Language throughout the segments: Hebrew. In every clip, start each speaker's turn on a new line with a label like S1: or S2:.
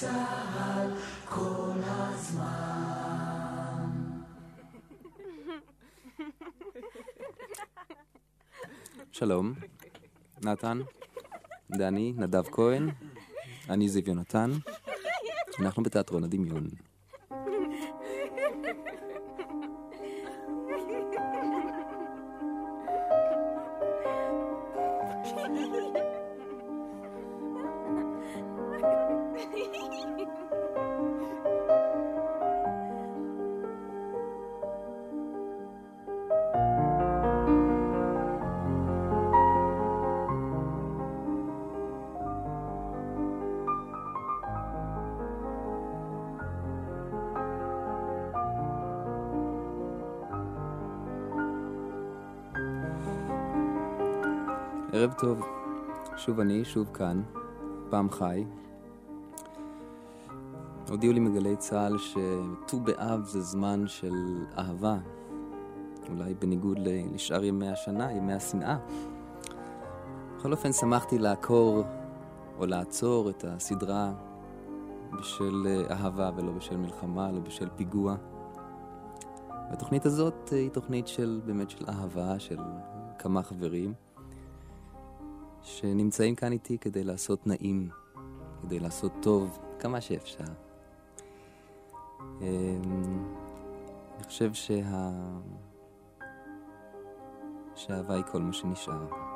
S1: צהל כל הזמן.
S2: שלום, נתן, דני, נדב כהן, אני זיו יונתן, אנחנו בתיאטרון הדמיון. שוב אני, שוב כאן, פעם חי. הודיעו לי מגלי צה"ל שט"ו באב זה זמן של אהבה, אולי בניגוד לשאר ימי השנה, ימי השנאה. בכל אופן שמחתי לעקור או לעצור את הסדרה בשל אהבה ולא בשל מלחמה, לא בשל פיגוע. והתוכנית הזאת היא תוכנית של באמת של אהבה, של כמה חברים. שנמצאים כאן איתי כדי לעשות נעים, כדי לעשות טוב כמה שאפשר. אני חושב שה... שהאהבה היא כל מה שנשאר.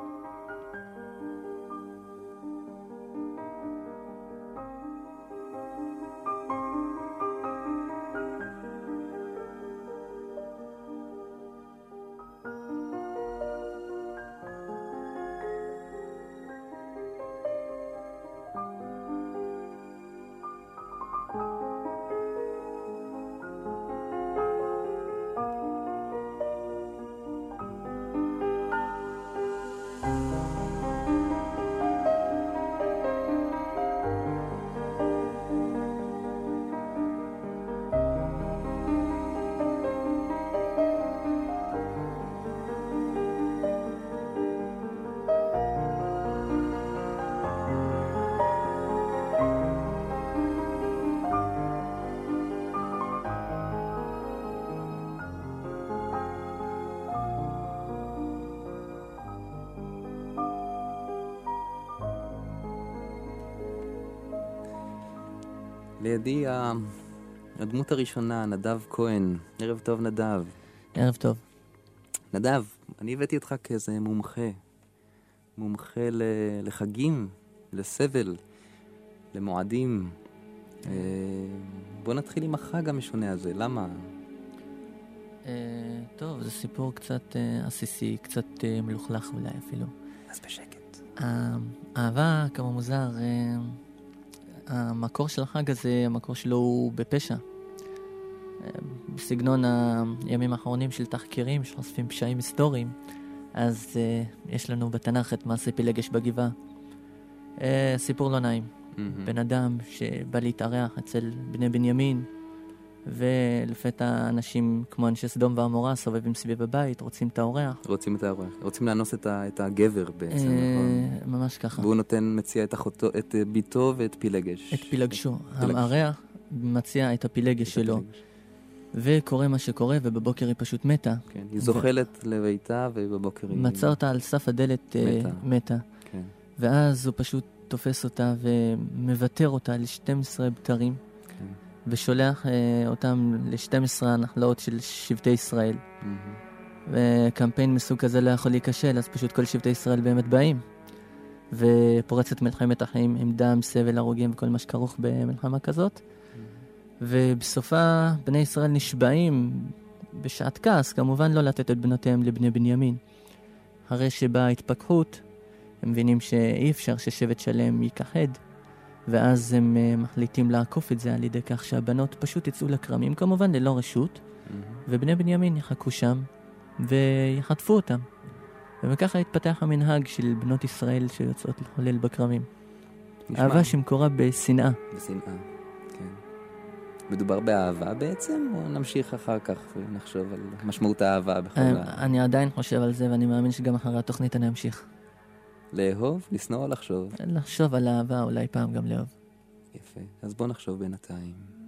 S2: לידי הדמות הראשונה, נדב כהן. ערב טוב, נדב.
S3: ערב טוב.
S2: נדב, אני הבאתי אותך כאיזה מומחה. מומחה לחגים, לסבל, למועדים. אה, בוא נתחיל עם החג המשונה הזה, למה?
S3: אה, טוב, זה סיפור קצת אה, עסיסי, קצת מלוכלך אולי אפילו.
S2: אז בשקט.
S3: האהבה, כמה מוזר, המקור של החג הזה, המקור שלו הוא בפשע. בסגנון הימים האחרונים של תחקירים שחושפים פשעים היסטוריים, אז uh, יש לנו בתנ"ך את מעשה פילגש בגבעה. Uh, סיפור לא נעים. Mm-hmm. בן אדם שבא להתארח אצל בני בנימין, ולפתע אנשים כמו אנשי סדום ועמורה סובבים סביב הבית, רוצים את האורח.
S2: רוצים את האורח, רוצים לאנוס את, ה, את הגבר בעצם, אה,
S3: נכון? ממש ככה.
S2: והוא נותן, מציע את אחותו, את ביתו ואת פילגש.
S3: את פילגשו. הארח מציע את הפילגש את שלו. הפילגש. וקורה מה שקורה, ובבוקר היא פשוט מתה.
S2: כן, היא זוחלת ו... לביתה, ובבוקר היא...
S3: מצא אותה על סף הדלת אה, מתה. Uh, מתה. כן. ואז הוא פשוט תופס אותה ומוותר אותה ל-12 בתרים. ושולח אה, אותם ל-12 הנחלאות של שבטי ישראל. Mm-hmm. וקמפיין מסוג כזה לא יכול להיכשל, אז פשוט כל שבטי ישראל באמת באים. ופורצת מלחמת החיים עם דם, סבל, הרוגים וכל מה שכרוך במלחמה כזאת. Mm-hmm. ובסופה בני ישראל נשבעים בשעת כעס, כמובן לא לתת את בנותיהם לבני בנימין. הרי שבאה התפכחות, הם מבינים שאי אפשר ששבט שלם ייכחד. ואז הם uh, מחליטים לעקוף את זה על ידי כך שהבנות פשוט יצאו לכרמים, כמובן ללא רשות, mm-hmm. ובני בנימין יחכו שם ויחטפו אותם. וככה התפתח המנהג של בנות ישראל שיוצאות לחולל בכרמים. אהבה שמקורה בשנאה.
S2: בשנאה, כן. מדובר באהבה בעצם, או נמשיך אחר כך ונחשוב על משמעות האהבה בכל
S3: אה, ה... אני עדיין חושב על זה, ואני מאמין שגם אחרי התוכנית אני אמשיך.
S2: לאהוב, לשנוא או לחשוב?
S3: לחשוב על אהבה, אולי פעם גם לאהוב.
S2: יפה. אז בוא נחשוב בינתיים.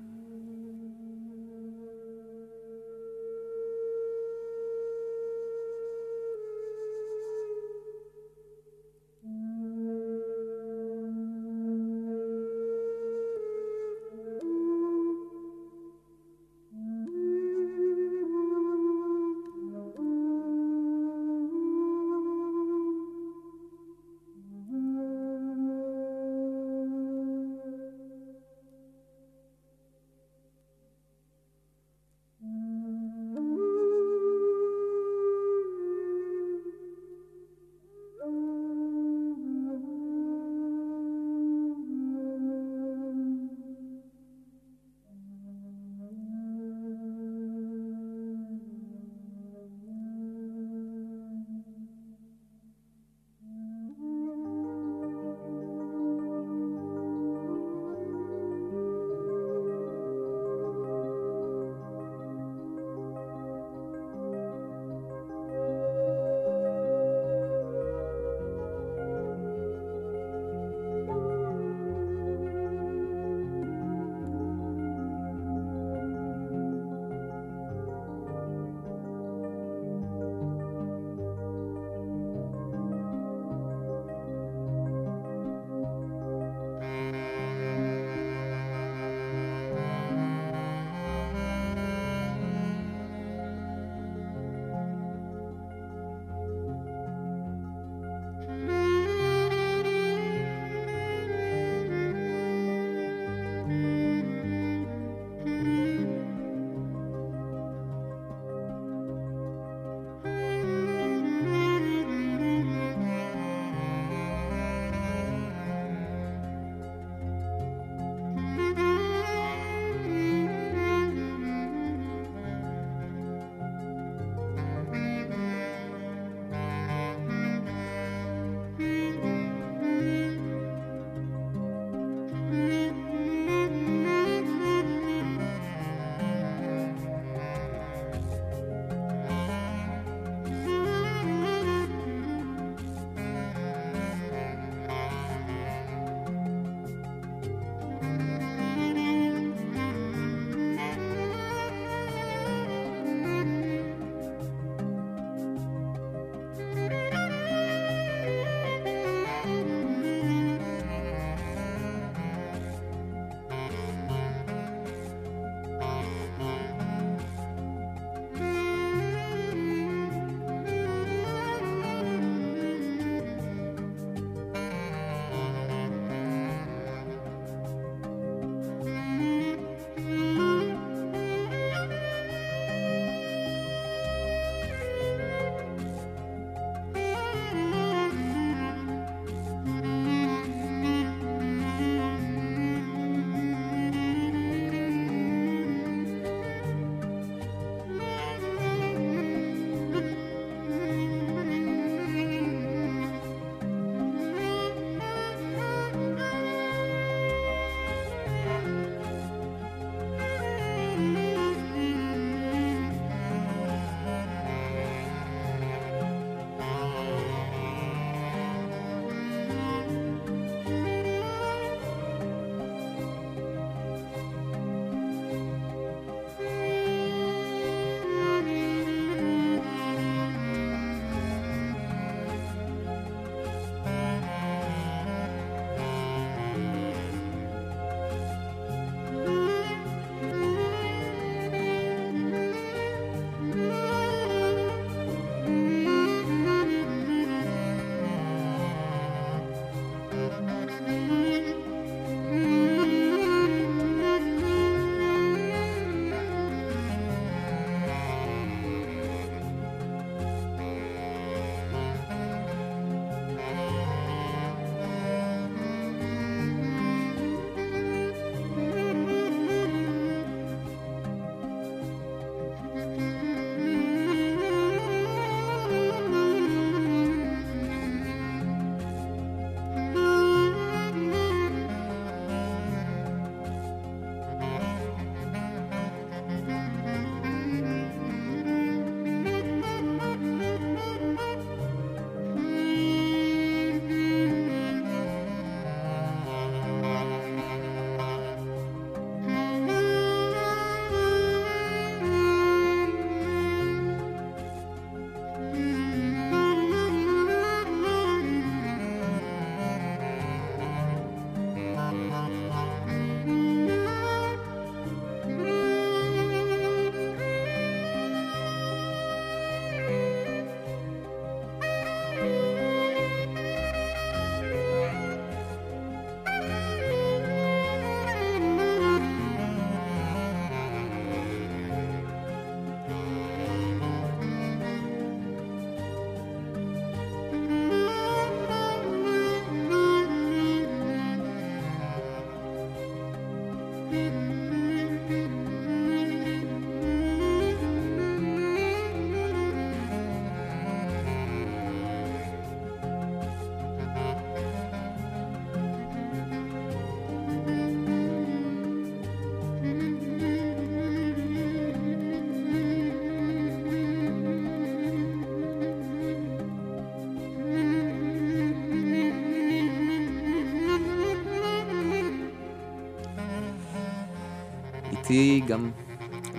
S2: איתי גם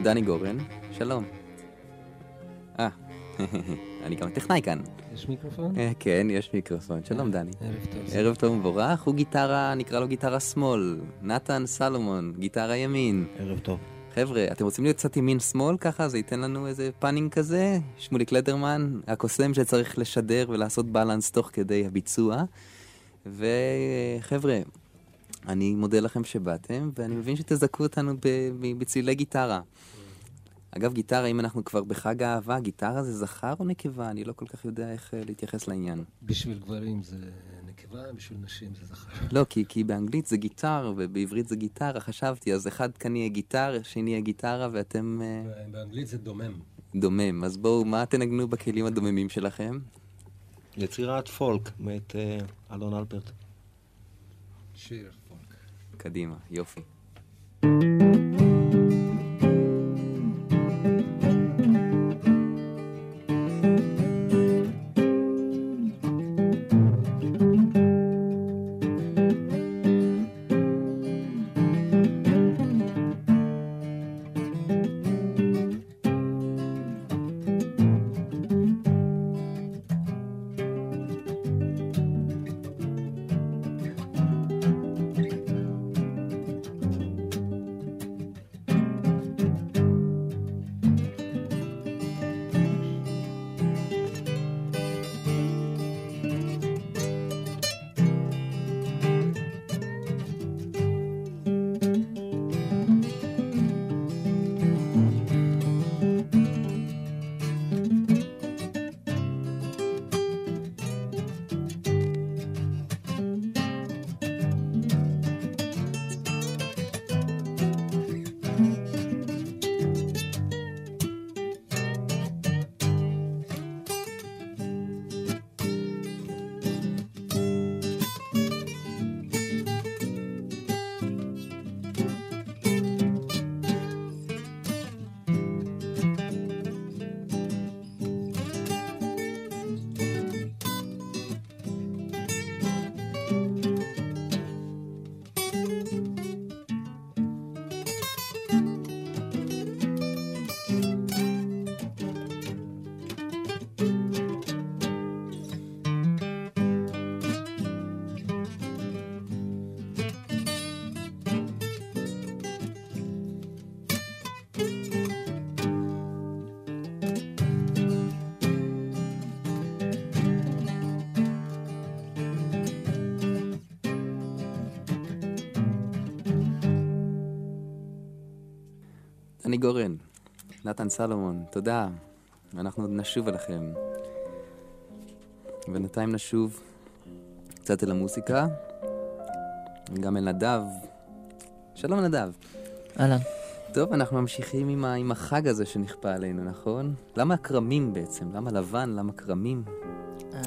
S2: דני גורן, שלום. אה, אני גם טכנאי כאן.
S4: יש מיקרופון?
S2: אה, כן, יש מיקרופון. שלום דני.
S4: ערב טוב.
S2: ערב טוב ומבורך. הוא גיטרה, נקרא לו גיטרה שמאל. נתן סלומון, גיטרה ימין.
S5: ערב טוב.
S2: חבר'ה, אתם רוצים להיות קצת ימין-שמאל ככה? זה ייתן לנו איזה panning כזה? שמוליק לדרמן, הקוסם שצריך לשדר ולעשות balance תוך כדי הביצוע. וחבר'ה, אני מודה לכם שבאתם, ואני מבין שתזכו אותנו בצלילי גיטרה. אגב, גיטרה, אם אנחנו כבר בחג האהבה, גיטרה זה זכר או נקבה? אני לא כל כך יודע איך uh, להתייחס לעניין.
S4: בשביל גברים זה נקבה, בשביל נשים זה זכר.
S2: לא, כי, כי באנגלית זה גיטר, ובעברית זה גיטרה, חשבתי, אז אחד כאן יהיה גיטר, שני יהיה גיטרה, ואתם...
S4: Uh... באנגלית זה דומם.
S2: דומם. אז בואו, מה תנגנו בכלים הדוממים שלכם?
S5: יצירת פולק מאת uh, אלון אלפרט.
S4: שיר.
S2: קדימה, יופי. דני גורן, נתן סלומון, תודה. אנחנו עוד נשוב אליכם. בינתיים נשוב קצת אל המוסיקה, גם אל נדב. שלום נדב.
S3: אהלן.
S2: טוב, אנחנו ממשיכים עם, ה, עם החג הזה שנכפה עלינו, נכון? למה הכרמים בעצם? למה לבן? למה כרמים?
S3: אמ,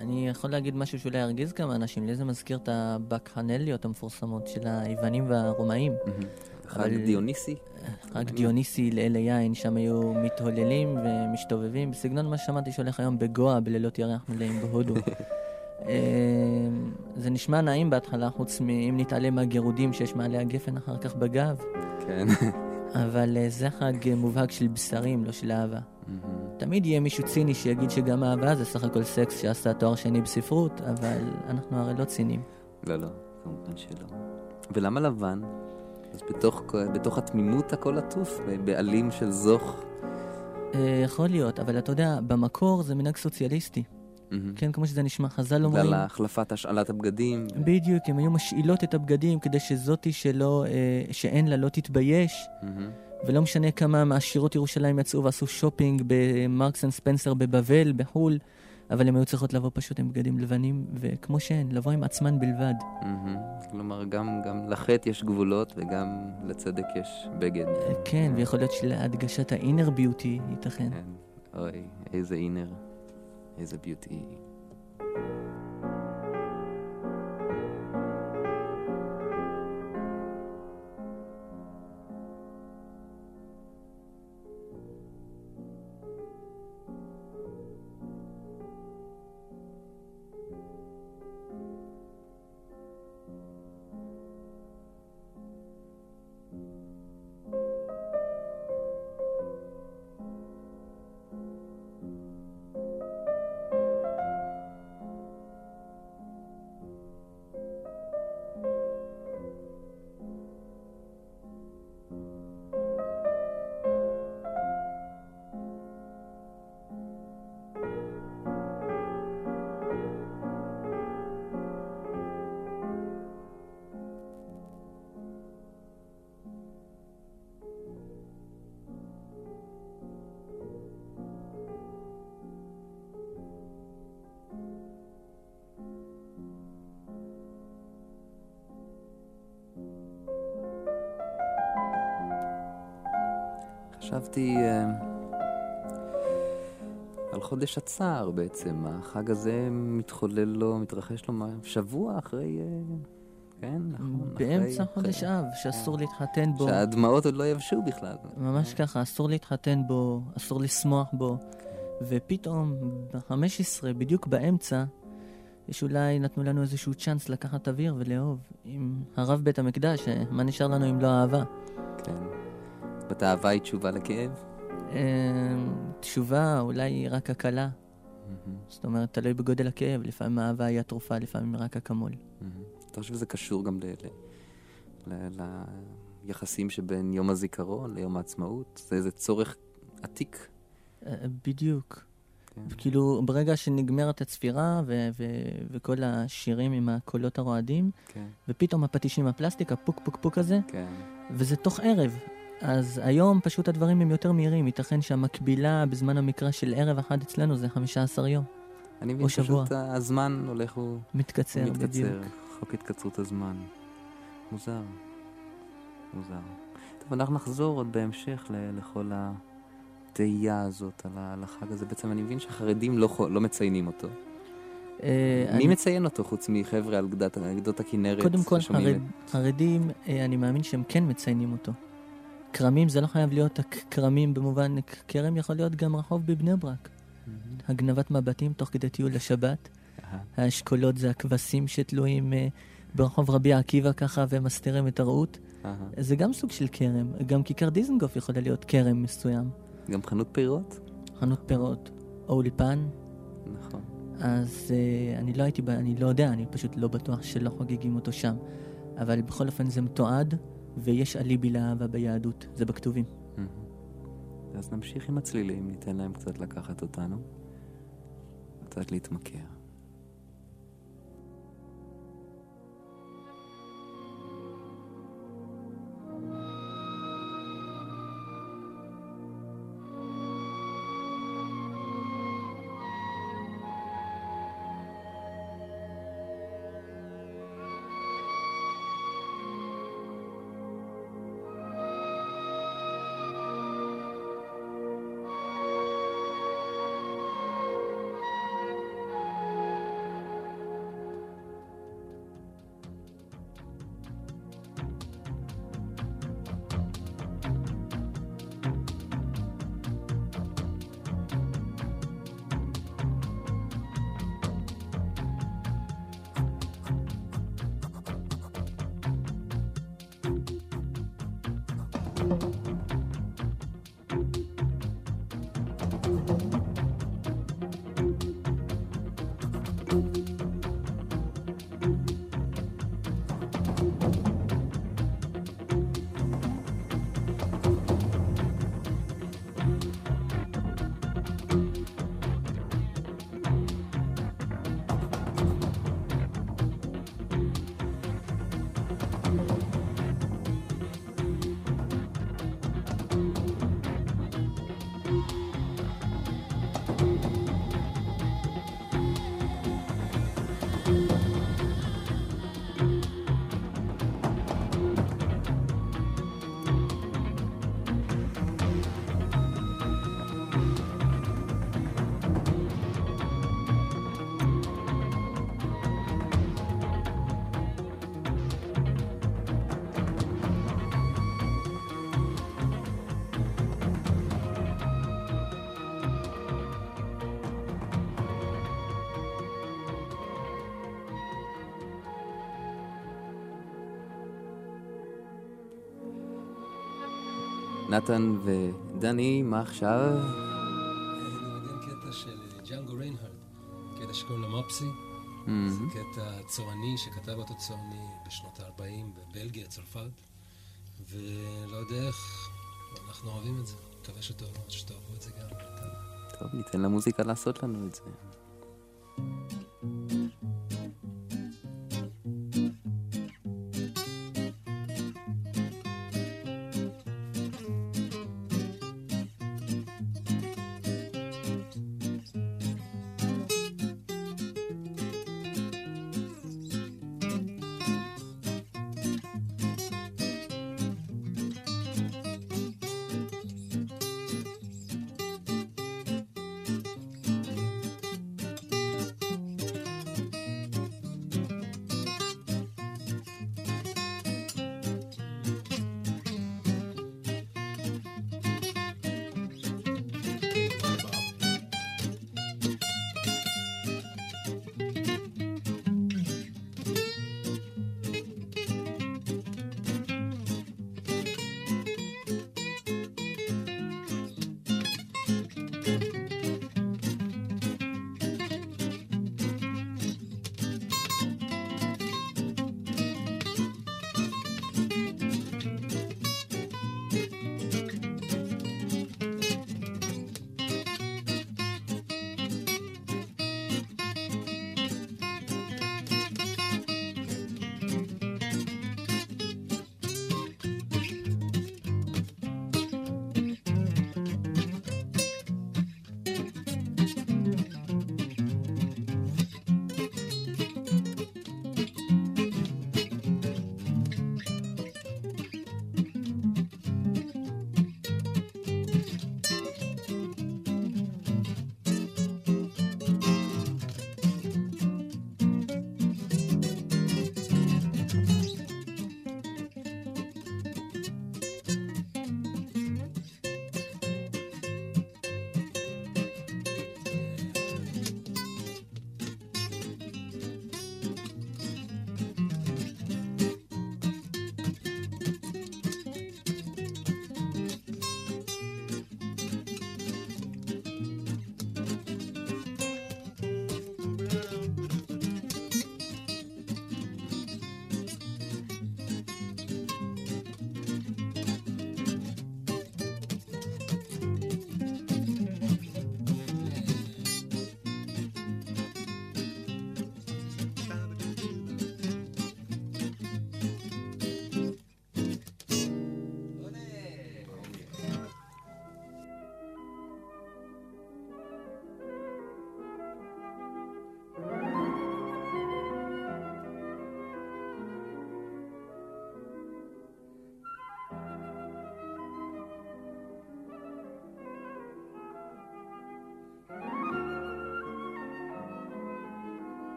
S3: אני יכול להגיד משהו שאולי ירגיז כמה אנשים, לי זה מזכיר את הבקהנליות המפורסמות של היוונים והרומאים.
S2: חג דיוניסי?
S3: חג דיוניסי לאלה יין, שם היו מתהוללים ומשתובבים, בסגנון מה ששמעתי שהולך היום בגואה בלילות ירח מלאים בהודו. אמ, זה נשמע נעים בהתחלה, חוץ מאם נתעלם מהגירודים שיש מעלי הגפן אחר כך בגב.
S2: כן.
S3: אבל אה, זה חג מובהק של בשרים, לא של אהבה. תמיד יהיה מישהו ציני שיגיד שגם אהבה זה סך הכל סקס שעשה תואר שני בספרות, אבל אנחנו הרי לא צינים.
S2: לא, לא, כמובן שלא. ולמה לבן? אז בתוך, בתוך התמימות הכל עטוף, בעלים של זוך.
S3: אה, יכול להיות, אבל אתה יודע, במקור זה מנהג סוציאליסטי. Mm-hmm. כן, כמו שזה נשמע, חז"ל אומרים...
S2: בגלל החלפת השאלת הבגדים.
S3: בדיוק, הם היו משאילות את הבגדים כדי שזאתי שלא, אה, שאין לה לא תתבייש. Mm-hmm. ולא משנה כמה מעשירות ירושלים יצאו ועשו שופינג במרקס אנד ספנסר בבבל, בחו"ל. אבל הן היו צריכות לבוא פשוט עם בגדים לבנים, וכמו שהן, לבוא עם עצמן בלבד.
S2: כלומר, גם, גם לחטא יש גבולות וגם לצדק יש בגד.
S3: כן, ויכול להיות שלהדגשת האינר ביוטי ייתכן. כן,
S2: אוי, איזה אינר, איזה ביוטי. חשבתי uh, על חודש הצער בעצם. החג הזה מתחולל לו, מתרחש לו שבוע אחרי... Uh, כן, נכון.
S3: באמצע אחרי, חודש אב, שאסור כן. להתחתן בו.
S2: שהדמעות עוד לא יבשו בכלל.
S3: ממש ככה, אסור להתחתן בו, אסור לשמוח בו. ופתאום, ב-15, בדיוק באמצע, יש אולי נתנו לנו איזשהו צ'אנס לקחת אוויר ולאהוב. עם הרב בית המקדש, מה נשאר לנו אם לא אהבה?
S2: כן. בתאווה היא תשובה לכאב?
S3: אמ, תשובה אולי רק הקלה. זאת אומרת, תלוי בגודל הכאב, לפעמים האהבה היא התרופה, לפעמים רק אקמול.
S2: אתה חושב שזה קשור גם ליחסים שבין יום הזיכרון ליום העצמאות? זה איזה צורך עתיק?
S3: אה, בדיוק. כן. כאילו, ברגע שנגמרת הצפירה וכל השירים עם הקולות הרועדים, כן. ופתאום הפטישים הפלסטיק, הפוק פוק פוק הזה, כן. וזה תוך ערב. אז היום פשוט הדברים הם יותר מהירים, ייתכן שהמקבילה בזמן המקרא של ערב אחד אצלנו זה 15 יום.
S2: אני מבין פשוט הזמן הולך הוא...
S3: מתקצר, מתקצר בדיוק.
S2: חוק התקצרות הזמן. מוזר. מוזר. טוב, אנחנו נחזור עוד בהמשך לכל התהייה הזאת על החג הזה. בעצם אני מבין שהחרדים לא, לא מציינים אותו. אה, מי אני... מציין אותו חוץ מחבר'ה על גדות הכנרת?
S3: קודם כל, חרדים, אה, אני מאמין שהם כן מציינים אותו. כרמים זה לא חייב להיות הכרמים במובן, כרם יכול להיות גם רחוב בבני ברק. Mm-hmm. הגנבת מבטים תוך כדי טיול לשבת. האשכולות זה הכבשים שתלויים uh, ברחוב רבי עקיבא ככה ומסתירים את הרעות. זה גם סוג של כרם. גם כיכר דיזנגוף יכולה להיות כרם מסוים.
S2: גם חנות פירות?
S3: חנות פירות. או אולפן.
S2: נכון.
S3: אז uh, אני לא הייתי, אני לא יודע, אני פשוט לא בטוח שלא חוגגים אותו שם. אבל בכל אופן זה מתועד. ויש אליבי לאהבה ביהדות, זה בכתובים.
S2: אז נמשיך עם הצלילים, ניתן להם קצת לקחת אותנו, קצת להתמכר. נתן ודני, מה עכשיו?
S4: ננגן קטע של ג'אנגו ריינהרד, קטע שקוראים לו מופסי. זה קטע צועני שכתב אותו צועני בשנות ה-40 בבלגיה, צרפת, ולא יודע איך, אנחנו אוהבים את זה. מקווה שתאהבו את זה גם.
S2: טוב, ניתן למוזיקה לעשות לנו את זה.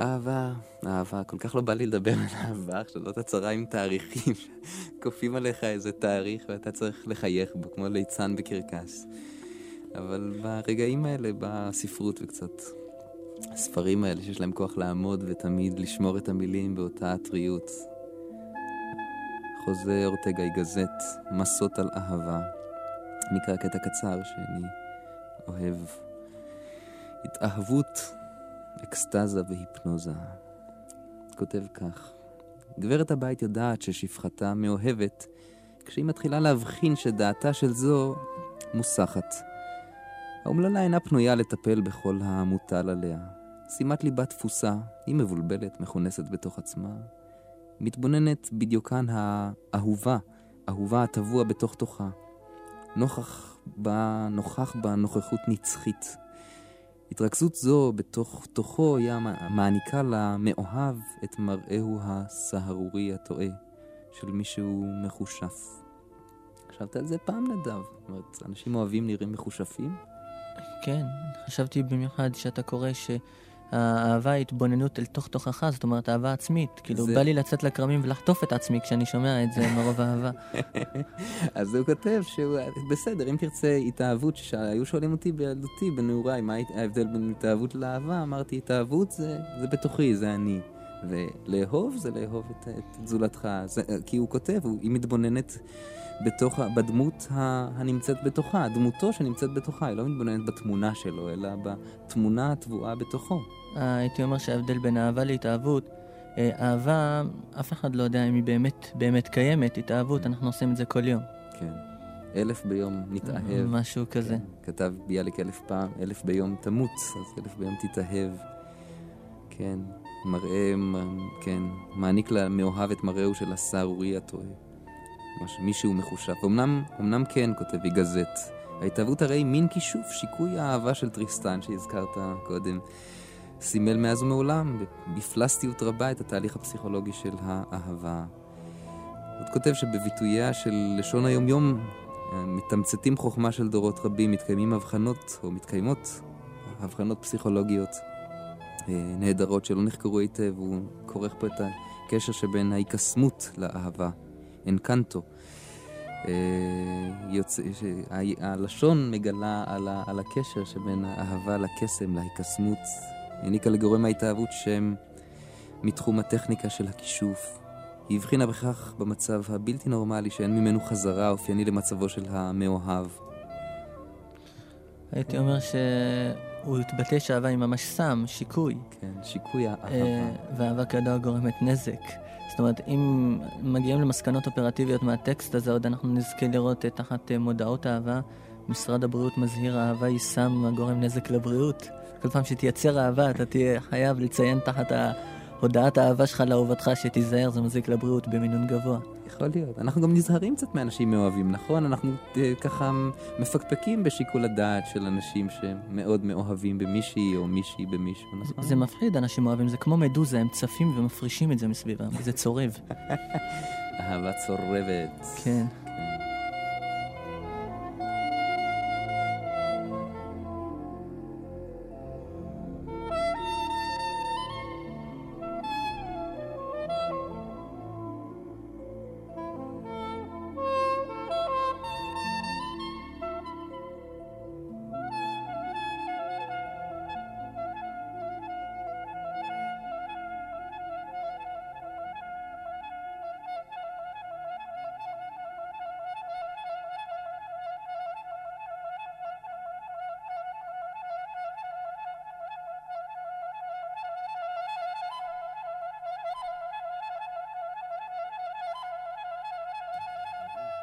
S2: אהבה, אהבה, כל כך לא בא לי לדבר על אהבה, עכשיו זאת הצהרה עם תאריכים, כופים עליך איזה תאריך ואתה צריך לחייך בו, כמו ליצן בקרקס. אבל ברגעים האלה באה ספרות וקצת הספרים האלה שיש להם כוח לעמוד ותמיד לשמור את המילים באותה הטריות. חוזה אורטגה יגזט, מסות על אהבה. נקרא קטע קצר שאני אוהב. התאהבות, אקסטזה והיפנוזה. כותב כך: גברת הבית יודעת ששפחתה מאוהבת כשהיא מתחילה להבחין שדעתה של זו מוסחת. האומללה אינה פנויה לטפל בכל המוטל עליה. שימת ליבה תפוסה, היא מבולבלת, מכונסת בתוך עצמה. מתבוננת בדיוקן האהובה, אהובה הטבוע בתוך תוכה. נוכח בה, נוכח בה נוכחות נצחית. התרכזות זו בתוך תוכו היא מעניקה למאוהב את מראהו הסהרורי הטועה של מישהו מחושף. חשבת על זה פעם נדב? זאת אומרת, אנשים אוהבים נראים מחושפים?
S3: כן, חשבתי במיוחד שאתה קורא שהאהבה היא התבוננות אל תוך תוכך, זאת אומרת אהבה עצמית. כאילו, זה... בא לי לצאת לכרמים ולחטוף את עצמי כשאני שומע את זה מרוב אהבה.
S2: אז הוא כותב שהוא, בסדר, אם תרצה התאהבות, שהיו שואלים אותי בילדותי, בנעוריי, מה ההבדל בין התאהבות לאהבה? אמרתי, התאהבות זה, זה בתוכי, זה אני. ולאהוב זה לאהוב את, את זולתך. זה, כי הוא כותב, הוא, היא מתבוננת בתוך, בדמות הנמצאת בתוכה, דמותו שנמצאת בתוכה, היא לא מתבוננת בתמונה שלו, אלא בתמונה הטבועה בתוכו.
S3: אה, הייתי אומר שההבדל בין אהבה להתאהבות, אה, אהבה, אף אחד לא יודע אם היא באמת, באמת קיימת, התאהבות, אנחנו עושים את זה כל יום.
S2: כן. אלף ביום נתאהב.
S3: משהו כזה. כן.
S2: כתב ביאליק אלף פעם, אלף ביום תמות, אז אלף ביום תתאהב. כן, מראה, כן, מעניק למאוהב את מראהו של הסהרורי הטועה. מישהו מחושב. אמנם, אמנם כן, כותב יגזט, ההתאהבות הרי מין כישוף, שיקוי האהבה של טריסטן שהזכרת קודם. סימל מאז ומעולם, בפלסטיות רבה, את התהליך הפסיכולוגי של האהבה. עוד כותב שבביטוייה של לשון היומיום אה, מתמצתים חוכמה של דורות רבים, מתקיימים הבחנות, או מתקיימות הבחנות פסיכולוגיות אה, נהדרות שלא נחקרו היטב, הוא כורך פה את הקשר שבין ההיקסמות לאהבה. אנקנטו. אה, הלשון מגלה על הקשר שבין האהבה לקסם, להיקסמות, העניקה לגורם ההתאהבות שם מתחום הטכניקה של הכישוף. היא הבחינה בכך במצב הבלתי נורמלי שאין ממנו חזרה אופייני למצבו של המאוהב.
S3: הייתי אומר שהוא התבטא שאהבה היא ממש סם, שיקוי.
S2: כן, שיקוי האהבה.
S3: אה, ואהבה כדור גורמת נזק. זאת אומרת, אם מגיעים למסקנות אופרטיביות מהטקסט הזה, עוד אנחנו נזכה לראות תחת אה, מודעות אהבה. משרד הבריאות מזהיר אהבה היא סם הגורם נזק לבריאות. כל פעם שתייצר אהבה, אתה תהיה חייב לציין תחת הודעת האהבה שלך לאהובתך שתיזהר, זה מזיק לבריאות במינון גבוה.
S2: יכול להיות. אנחנו גם נזהרים קצת מאנשים מאוהבים, נכון? אנחנו uh, ככה מפקפקים בשיקול הדעת של אנשים שמאוד מאוהבים במישהי או מישהי במישהו, נכון?
S3: זה מפחיד, אנשים מאוהבים, זה כמו מדוזה, הם צפים ומפרישים את זה מסביבם, זה צורב.
S2: אהבה צורבת.
S3: כן.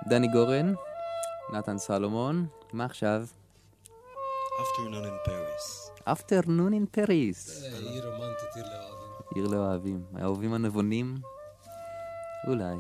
S2: דני גורן, נתן סלומון, מה עכשיו?
S5: Afternoon in Paris.
S2: Afternoon in Paris.
S4: עיר רומנטית, עיר לאוהבים.
S2: עיר לאוהבים. האהובים הנבונים? אולי.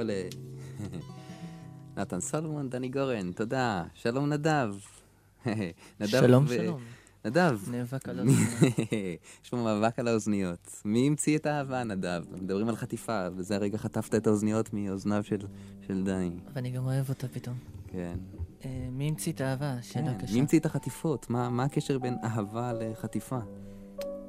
S2: עולה. נתן סולומון, דני גורן, תודה. שלום נדב.
S3: שלום, שלום.
S2: נדב.
S3: נאבק על האוזניות.
S2: יש פה מאבק על האוזניות. מי המציא את האהבה, נדב? מדברים על חטיפה, וזה הרגע חטפת את האוזניות מאוזניו של, של דני.
S3: ואני גם אוהב אותה פתאום.
S2: כן.
S3: Uh, מי המציא את האהבה? שאלה
S2: כן.
S3: קשה.
S2: מי המציא את החטיפות? מה, מה הקשר בין אהבה לחטיפה?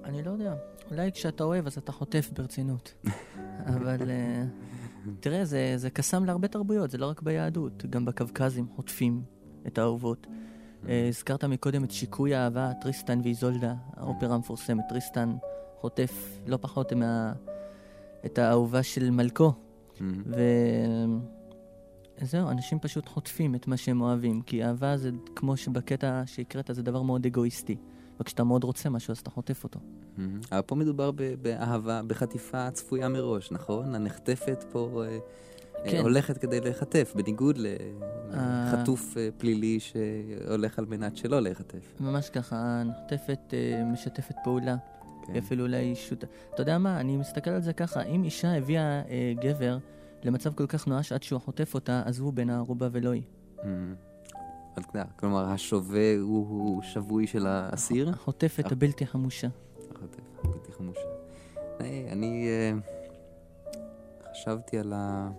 S3: אני לא יודע. אולי כשאתה אוהב אז אתה חוטף ברצינות. אבל אה, תראה, זה, זה קסם להרבה תרבויות, זה לא רק ביהדות. גם בקווקזים חוטפים את האהובות. אה, הזכרת מקודם את שיקוי האהבה, טריסטן ואיזולדה, האופרה המפורסמת. טריסטן חוטף לא פחות מה... את האהובה של מלכו. וזהו, אנשים פשוט חוטפים את מה שהם אוהבים, כי אהבה זה כמו שבקטע שהקראת, זה דבר מאוד אגואיסטי. וכשאתה מאוד רוצה משהו, אז אתה חוטף אותו.
S2: אבל פה מדובר באהבה, בחטיפה צפויה מראש, נכון? הנחטפת פה אה, כן. הולכת כדי להיחטף, בניגוד לחטוף פלילי שהולך על מנת שלא להיחטף.
S3: ממש ככה, הנחטפת משתפת פעולה. כן. אפילו אולי שוטה. אתה יודע מה, אני מסתכל על זה ככה, אם אישה הביאה אה, גבר למצב כל כך נואש עד שהוא חוטף אותה, אז הוא בן הערובה ולא היא.
S2: כלומר, השובה הוא שבוי של האסיר?
S3: החוטפת הבלתי חמושה.
S2: החוטפת הבלתי חמושה. אני חשבתי על ה...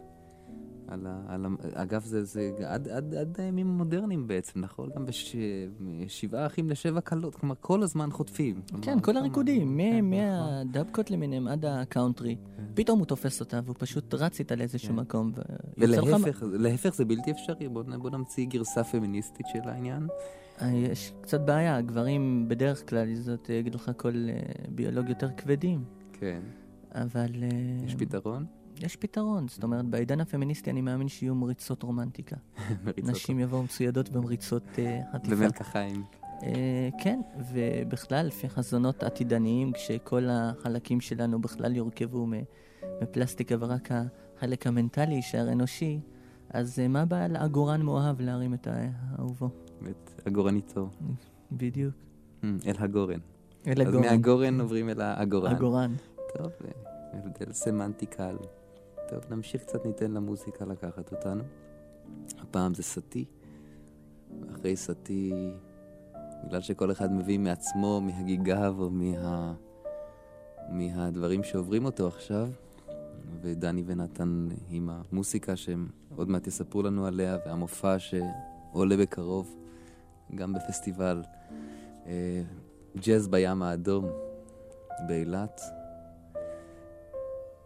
S2: על ה, על ה, אגב, זה, זה עד, עד, עד הימים המודרניים בעצם, נכון? גם בשבעה אחים לשבע כלות, כלומר כל הזמן חוטפים.
S3: כן, כל הריקודים, כן, מהדבקות נכון. למיניהם עד הקאונטרי. כן. פתאום הוא תופס אותה והוא פשוט רץ איתה לאיזשהו כן. מקום.
S2: ולהפך, זה בלתי אפשרי, בוא נמציא גרסה פמיניסטית של העניין.
S3: אה, יש קצת בעיה, גברים בדרך כלל, זאת יגיד לך כל אה, ביולוג יותר כבדים.
S2: כן.
S3: אבל...
S2: אה, יש פתרון?
S3: יש פתרון, זאת אומרת, בעידן הפמיניסטי אני מאמין שיהיו מריצות רומנטיקה. נשים יבואו מצוידות במריצות חטיפה.
S2: במלקחיים.
S3: כן, ובכלל, לפי חזונות עתידניים, כשכל החלקים שלנו בכלל יורכבו מפלסטיקה ורק החלק המנטלי יישאר אנושי, אז מה הבעיה לעגורן מאוהב להרים את אהובו?
S2: את הגורניתו.
S3: בדיוק.
S2: אל הגורן.
S3: אל הגורן.
S2: אז מהגורן עוברים אל העגורן.
S3: הגורן.
S2: טוב, הבדל סמנטי קל. טוב, נמשיך קצת, ניתן למוזיקה לקחת אותנו. הפעם זה סטי, ואחרי סטי, בגלל שכל אחד מביא מעצמו, מהגיגיו או מה... מהדברים שעוברים אותו עכשיו, ודני ונתן עם המוסיקה שהם עוד מעט יספרו לנו עליה, והמופע שעולה בקרוב, גם בפסטיבל אה, ג'אז בים האדום באילת.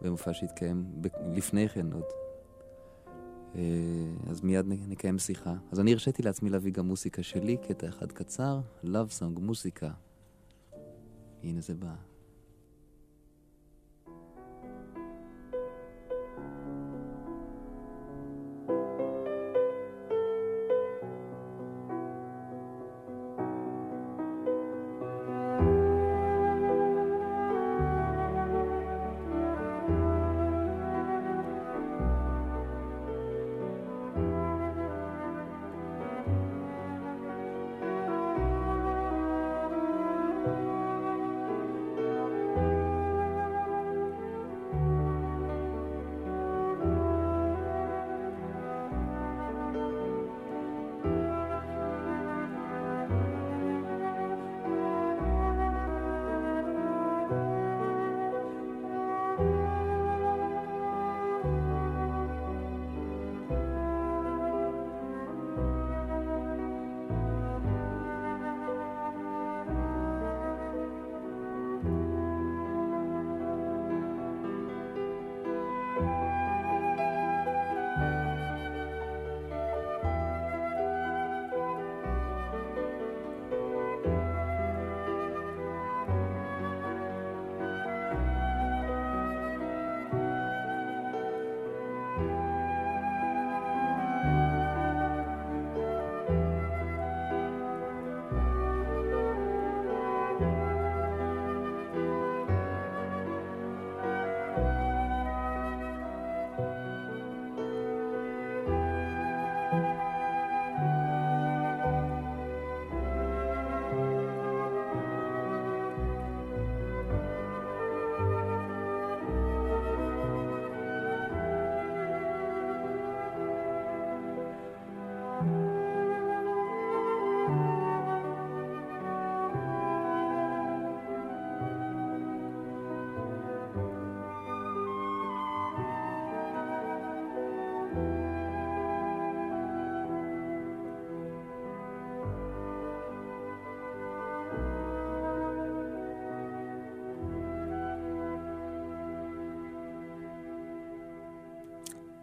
S2: במופע שהתקיים לפני כן עוד. אה, אז מיד נקיים שיחה. אז אני הרשיתי לעצמי להביא גם מוסיקה שלי, קטע אחד קצר, Love Song, מוסיקה. הנה זה בא.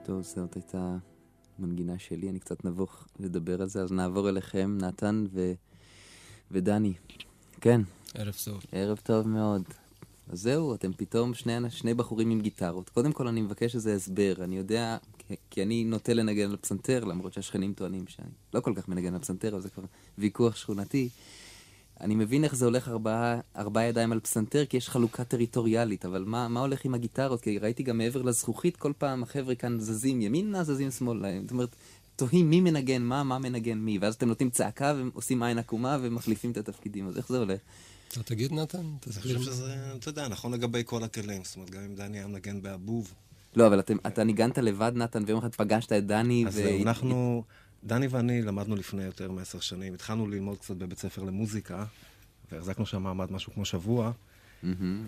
S2: טוב, זאת הייתה מנגינה שלי, אני קצת נבוך לדבר על זה, אז נעבור אליכם, נתן ו... ודני. כן.
S4: ערב טוב.
S2: ערב טוב מאוד. אז זהו, אתם פתאום שני, שני בחורים עם גיטרות. קודם כל אני מבקש איזה הסבר. אני יודע, כי, כי אני נוטה לנגן על פסנתר, למרות שהשכנים טוענים שאני לא כל כך מנגן על פסנתר, אבל זה כבר ויכוח שכונתי. אני מבין איך זה הולך ארבעה, ארבעה ידיים על פסנתר, כי יש חלוקה טריטוריאלית, אבל מה, מה הולך עם הגיטרות? כי ראיתי גם מעבר לזכוכית, כל פעם החבר'ה כאן זזים ימינה, זזים שמאלה. זאת אומרת, תוהים מי מנגן מה, מה מנגן מי, ואז אתם נותנים צעקה ועושים עין עקומה ומחליפים את התפקידים, אז איך זה הולך?
S4: אתה תגיד, נתן?
S5: אני חושב שזה, אתה יודע, נכון לגבי כל הכלים. זאת אומרת, גם אם דני היה מנגן באבוב.
S2: לא, אבל אתה ניגנת לבד, נתן, ויום אחד פגשת את דני,
S5: אז אנחנו... דני ואני למדנו לפני יותר מעשר שנים. התחלנו ללמוד קצת בבית ספר למוזיקה, והחזקנו שם מעמד משהו כמו שבוע.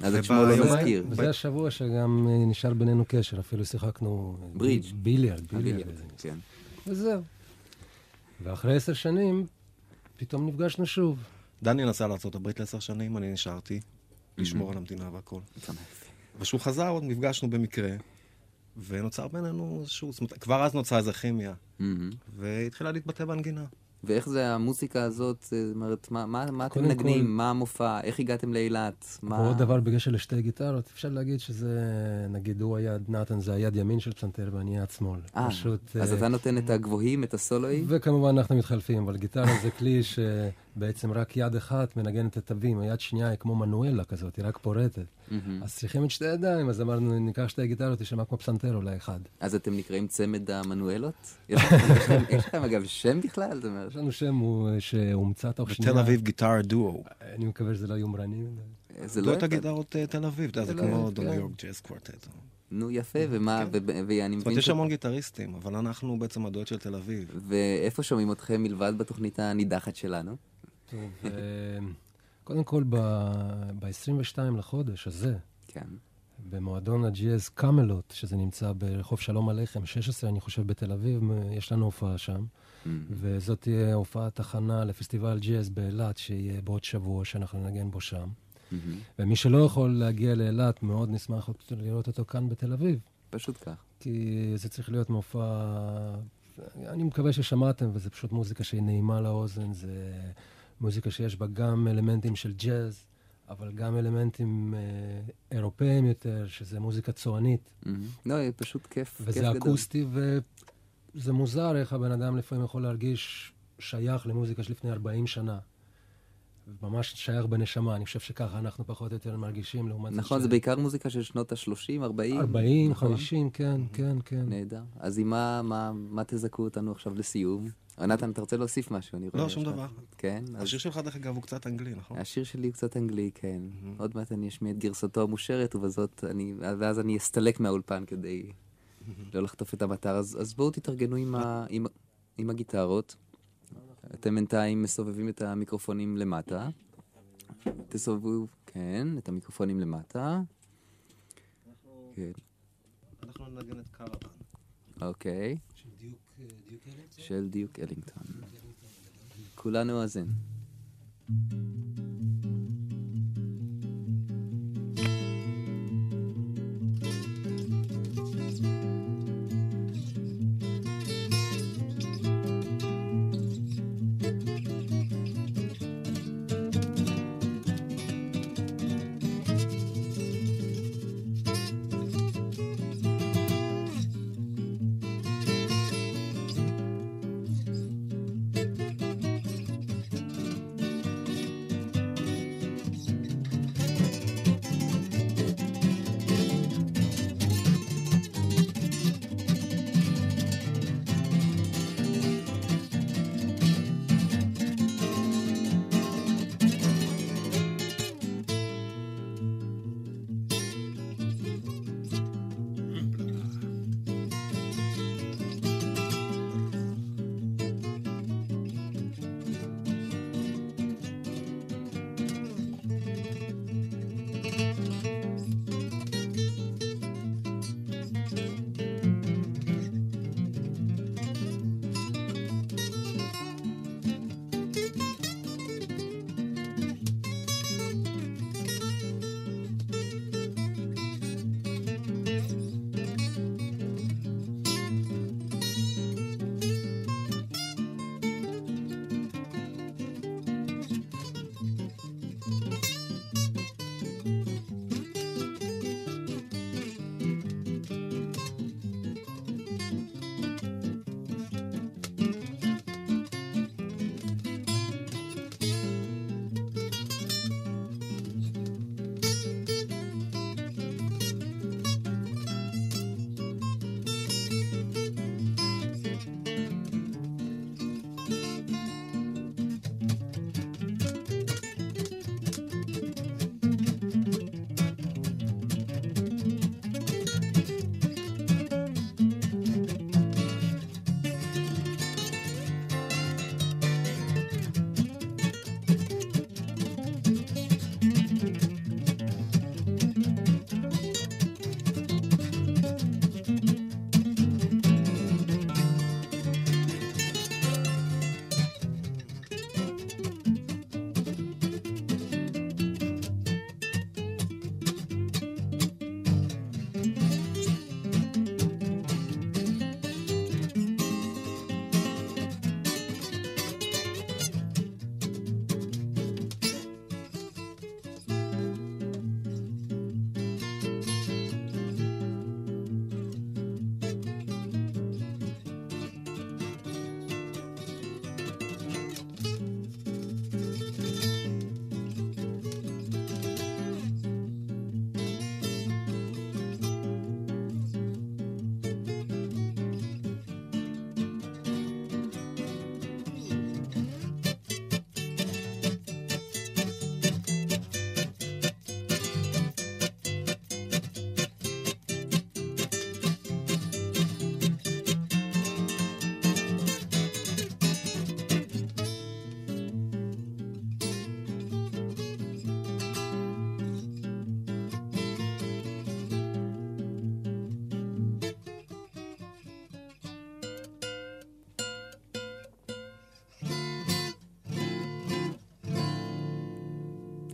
S2: אז את שמו לא מזכיר.
S4: וזה השבוע שגם אה, נשאר בינינו קשר, אפילו שיחקנו...
S2: אה, ברידג'.
S4: ביליארד, ביליארד.
S2: כן.
S4: וזהו. ואחרי עשר שנים, פתאום נפגשנו שוב.
S5: דני נסע לארה"ב לעשר שנים, אני נשארתי, לשמור על המדינה והכל. וכשהוא חזר, עוד נפגשנו במקרה, ונוצר בינינו איזשהו... זאת אומרת, כבר אז נוצרה איזו כימיה, והתחילה להתבטא בנגינה.
S2: ואיך זה המוזיקה הזאת, זאת אומרת, מה, מה, מה אתם מנגנים, כל... מה המופע, איך הגעתם לאילת? מה...
S4: ועוד דבר בקשר לשתי גיטרות, אפשר להגיד שזה, נגיד הוא היד, נתן זה היד ימין של פסנתר ואני יד שמאל.
S2: אה, פשוט... אז uh... אתה נותן את הגבוהים, את הסולואים?
S4: וכמובן אנחנו מתחלפים, אבל גיטרה זה כלי שבעצם רק יד אחת מנגנת את התווים, היד שנייה היא כמו מנואלה כזאת, היא רק פורטת. Mm-hmm. אז צריכים את שתי ידיים, אז אמרנו, ניקח שתי גיטרות, תשמע כמו פסנתר אולי אחד.
S2: אז אתם נקראים צמד המנואלות? יש לכם אגב שם בכלל?
S4: יש לנו שם שהומצא תוך שנייה.
S5: בתל אביב גיטר דואו.
S4: אני מקווה שזה לא יומרני.
S5: זה לא את הגיטרות תל אביב, זה כמו ניו יורק ג'אז קוורטט.
S2: נו, יפה, ומה, ואני
S5: מבין... יש המון גיטריסטים, אבל אנחנו בעצם הדואט של תל אביב.
S2: ואיפה שומעים אתכם מלבד בתוכנית הנידחת שלנו?
S4: טוב, קודם כל, ב-22 לחודש הזה,
S2: כן.
S4: במועדון הג'יאז קאמלוט, שזה נמצא ברחוב שלום הלחם, 16, אני חושב, בתל אביב, יש לנו הופעה שם. Mm-hmm. וזאת תהיה הופעת הכנה לפסטיבל ג'יאז באילת, שיהיה בעוד שבוע, שאנחנו נגן בו שם. Mm-hmm. ומי שלא יכול להגיע לאילת, מאוד נשמח לראות אותו כאן בתל אביב.
S2: פשוט כך.
S4: כי זה צריך להיות מופע... אני מקווה ששמעתם, וזה פשוט מוזיקה שהיא נעימה לאוזן, זה מוזיקה שיש בה גם אלמנטים של ג'אז, אבל גם אלמנטים אה, אירופאיים יותר, שזה מוזיקה צוענית.
S2: Mm-hmm. לא, פשוט כיף,
S4: וזה כיף אקוסטי, גדול. וזה מוזר איך הבן אדם לפעמים יכול להרגיש שייך למוזיקה של לפני 40 שנה. ממש שייך בנשמה, אני חושב שככה אנחנו פחות או יותר מרגישים לעומת
S2: נכון, זה זה בעיקר מוזיקה של שנות ה-30, 40.
S4: 40, נכון? 50, כן, כן, כן.
S2: נהדר. אז עם מה, מה, מה תזכו אותנו עכשיו לסיום? נתן, אתה רוצה להוסיף משהו? אני
S5: רואה לא, שום דבר.
S2: כן?
S5: השיר שלך, דרך אגב, הוא קצת אנגלי, נכון?
S2: השיר שלי הוא קצת אנגלי, כן. עוד מעט אני אשמיע את גרסתו המושרת, ובזאת אני, ואז אני אסתלק מהאולפן כדי לא לחטוף את המטר. אז, אז בואו תתארגנו עם, ה, עם, עם הגיטרות. אתם בינתיים מסובבים את המיקרופונים למטה. תסובבו, כן, את המיקרופונים למטה.
S5: כן. אנחנו נגן את קרוון.
S2: אוקיי. של דיוק אלינגטון. כולנו האזן.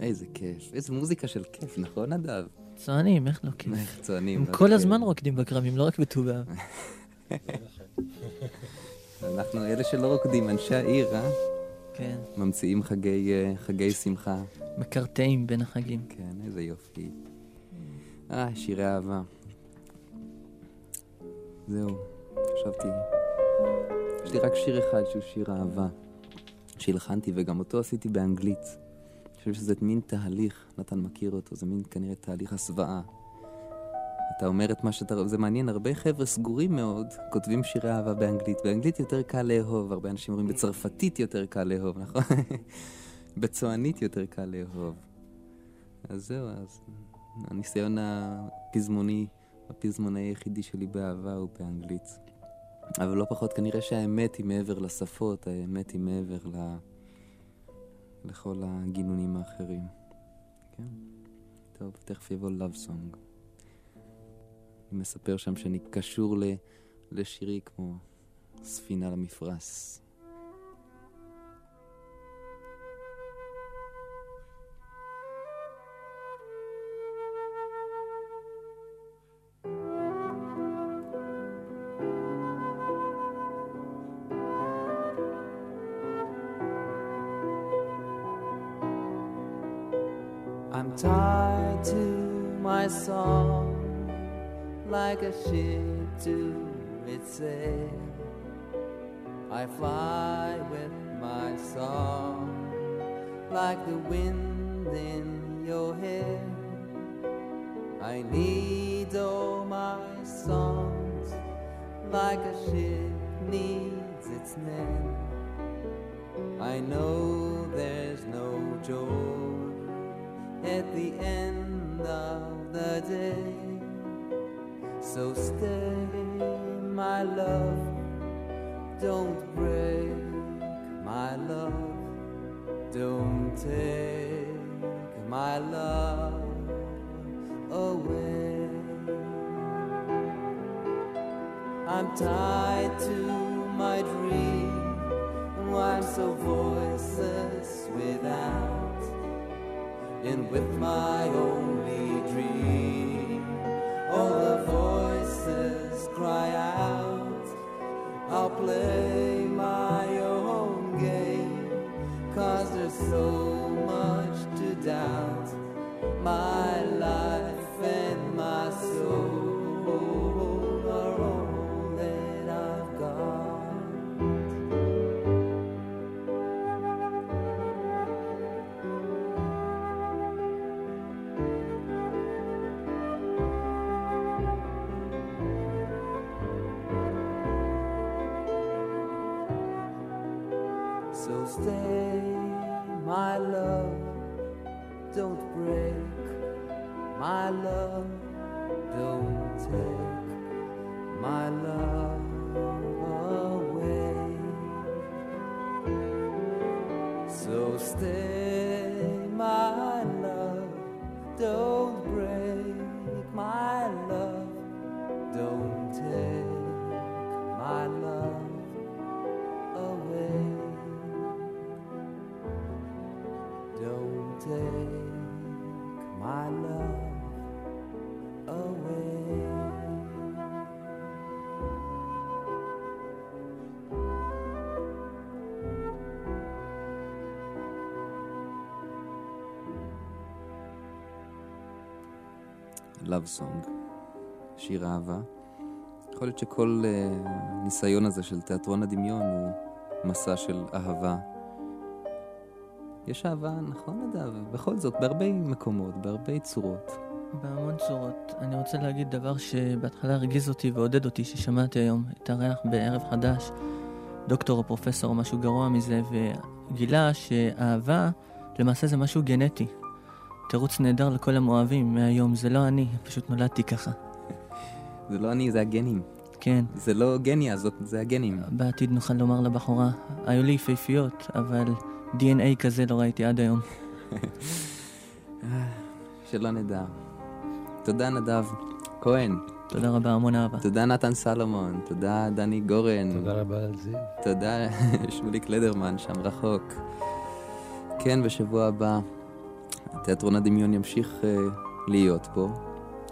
S2: איזה כיף. איזה מוזיקה של כיף, נכון, נדב?
S3: צוענים, איך לא כיף?
S2: איך צוענים.
S3: הם כל הזמן רוקדים בקרבים, לא רק בט"ו באב.
S2: אנחנו אלה שלא רוקדים, אנשי העיר, אה?
S3: כן.
S2: ממציאים חגי, אה, חגי שמחה.
S3: מקרטעים בין החגים.
S2: כן, איזה יופי. אה, שירי אהבה. זהו, חשבתי... יש לי רק שיר אחד שהוא שיר אהבה, שהלחנתי, וגם אותו עשיתי באנגלית. חושב שזה מין תהליך, נתן מכיר אותו, זה מין כנראה תהליך הסוואה. אתה אומר את מה שאתה... זה מעניין, הרבה חבר'ה סגורים מאוד כותבים שירי אהבה באנגלית. באנגלית יותר קל לאהוב, הרבה אנשים אומרים בצרפתית יותר קל לאהוב, נכון? בצוענית יותר קל לאהוב. אז זהו, אז הניסיון הפזמוני, הפזמוני היחידי שלי באהבה הוא באנגלית. אבל לא פחות, כנראה שהאמת היא מעבר לשפות, האמת היא מעבר ל... לכל הגינונים האחרים. כן? טוב, תכף יבוא Love Song. אני מספר שם שאני קשור. לשירי כמו ספינה למפרש. Like a ship to its sail. I fly with my song like the wind in your hair. I need all my songs like a ship needs its net. I know there's no joy at the end of the day. So stay, my love, don't break, my love, don't take my love away. I'm tied to my dream, and so voiceless without, and with my only dream, all the cry out. I'll play my own game, cause there's so much to doubt. My life and Love Song, שיר אהבה. יכול להיות שכל uh, הזה של תיאטרון הדמיון הוא מסע של אהבה. יש אהבה, נכון נדב? בכל זאת, בהרבה מקומות, בהרבה צורות.
S3: בהמון צורות. אני רוצה להגיד דבר שבהתחלה הרגיז אותי ועודד אותי ששמעתי היום את הריח בערב חדש, דוקטור או פרופסור או משהו גרוע מזה, וגילה שאהבה למעשה זה משהו גנטי. תירוץ נהדר לכל המאוהבים מהיום, זה לא אני, פשוט נולדתי ככה.
S2: זה לא אני, זה הגנים.
S3: כן.
S2: זה לא גניה, זאת, זה הגנים.
S3: בעתיד נוכל לומר לבחורה, היו לי יפהפיות, אבל DNA כזה לא ראיתי עד היום.
S2: שלא נדע. תודה נדב כהן.
S3: תודה רבה, המון אהבה.
S2: תודה נתן סלומון, תודה דני גורן.
S4: תודה רבה על זה.
S2: תודה שמוליק לדרמן, שם רחוק. כן, בשבוע הבא תיאטרון הדמיון ימשיך uh, להיות פה,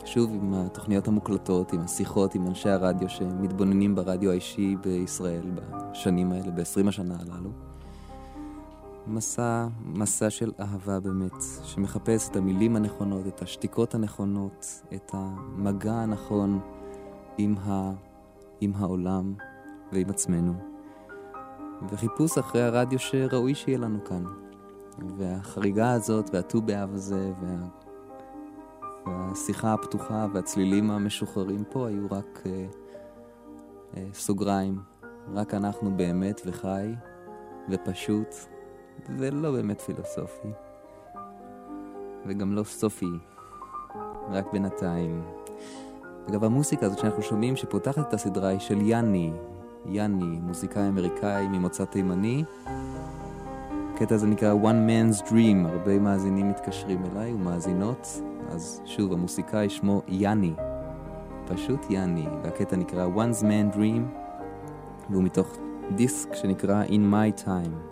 S2: שוב עם התוכניות המוקלטות, עם השיחות עם אנשי הרדיו שמתבוננים ברדיו האישי בישראל בשנים האלה, ב-20 השנה הללו. מסע, מסע של אהבה באמת, שמחפש את המילים הנכונות, את השתיקות הנכונות, את המגע הנכון עם, ה, עם העולם ועם עצמנו. וחיפוש אחרי הרדיו שראוי שיהיה לנו כאן. והחריגה הזאת, והט"ו באב הזה, וה... והשיחה הפתוחה והצלילים המשוחררים פה היו רק אה, אה, סוגריים. רק אנחנו באמת וחי ופשוט ולא באמת פילוסופי. וגם לא סופי, רק בינתיים. אגב, המוסיקה הזאת שאנחנו שומעים שפותחת את הסדרה היא של יאני. יאני, מוזיקאי אמריקאי ממוצא תימני. הקטע הזה נקרא One Man's Dream, הרבה מאזינים מתקשרים אליי ומאזינות, אז שוב, המוסיקאי שמו יאני, פשוט יאני, והקטע נקרא One's Man Dream, והוא מתוך דיסק שנקרא In My Time.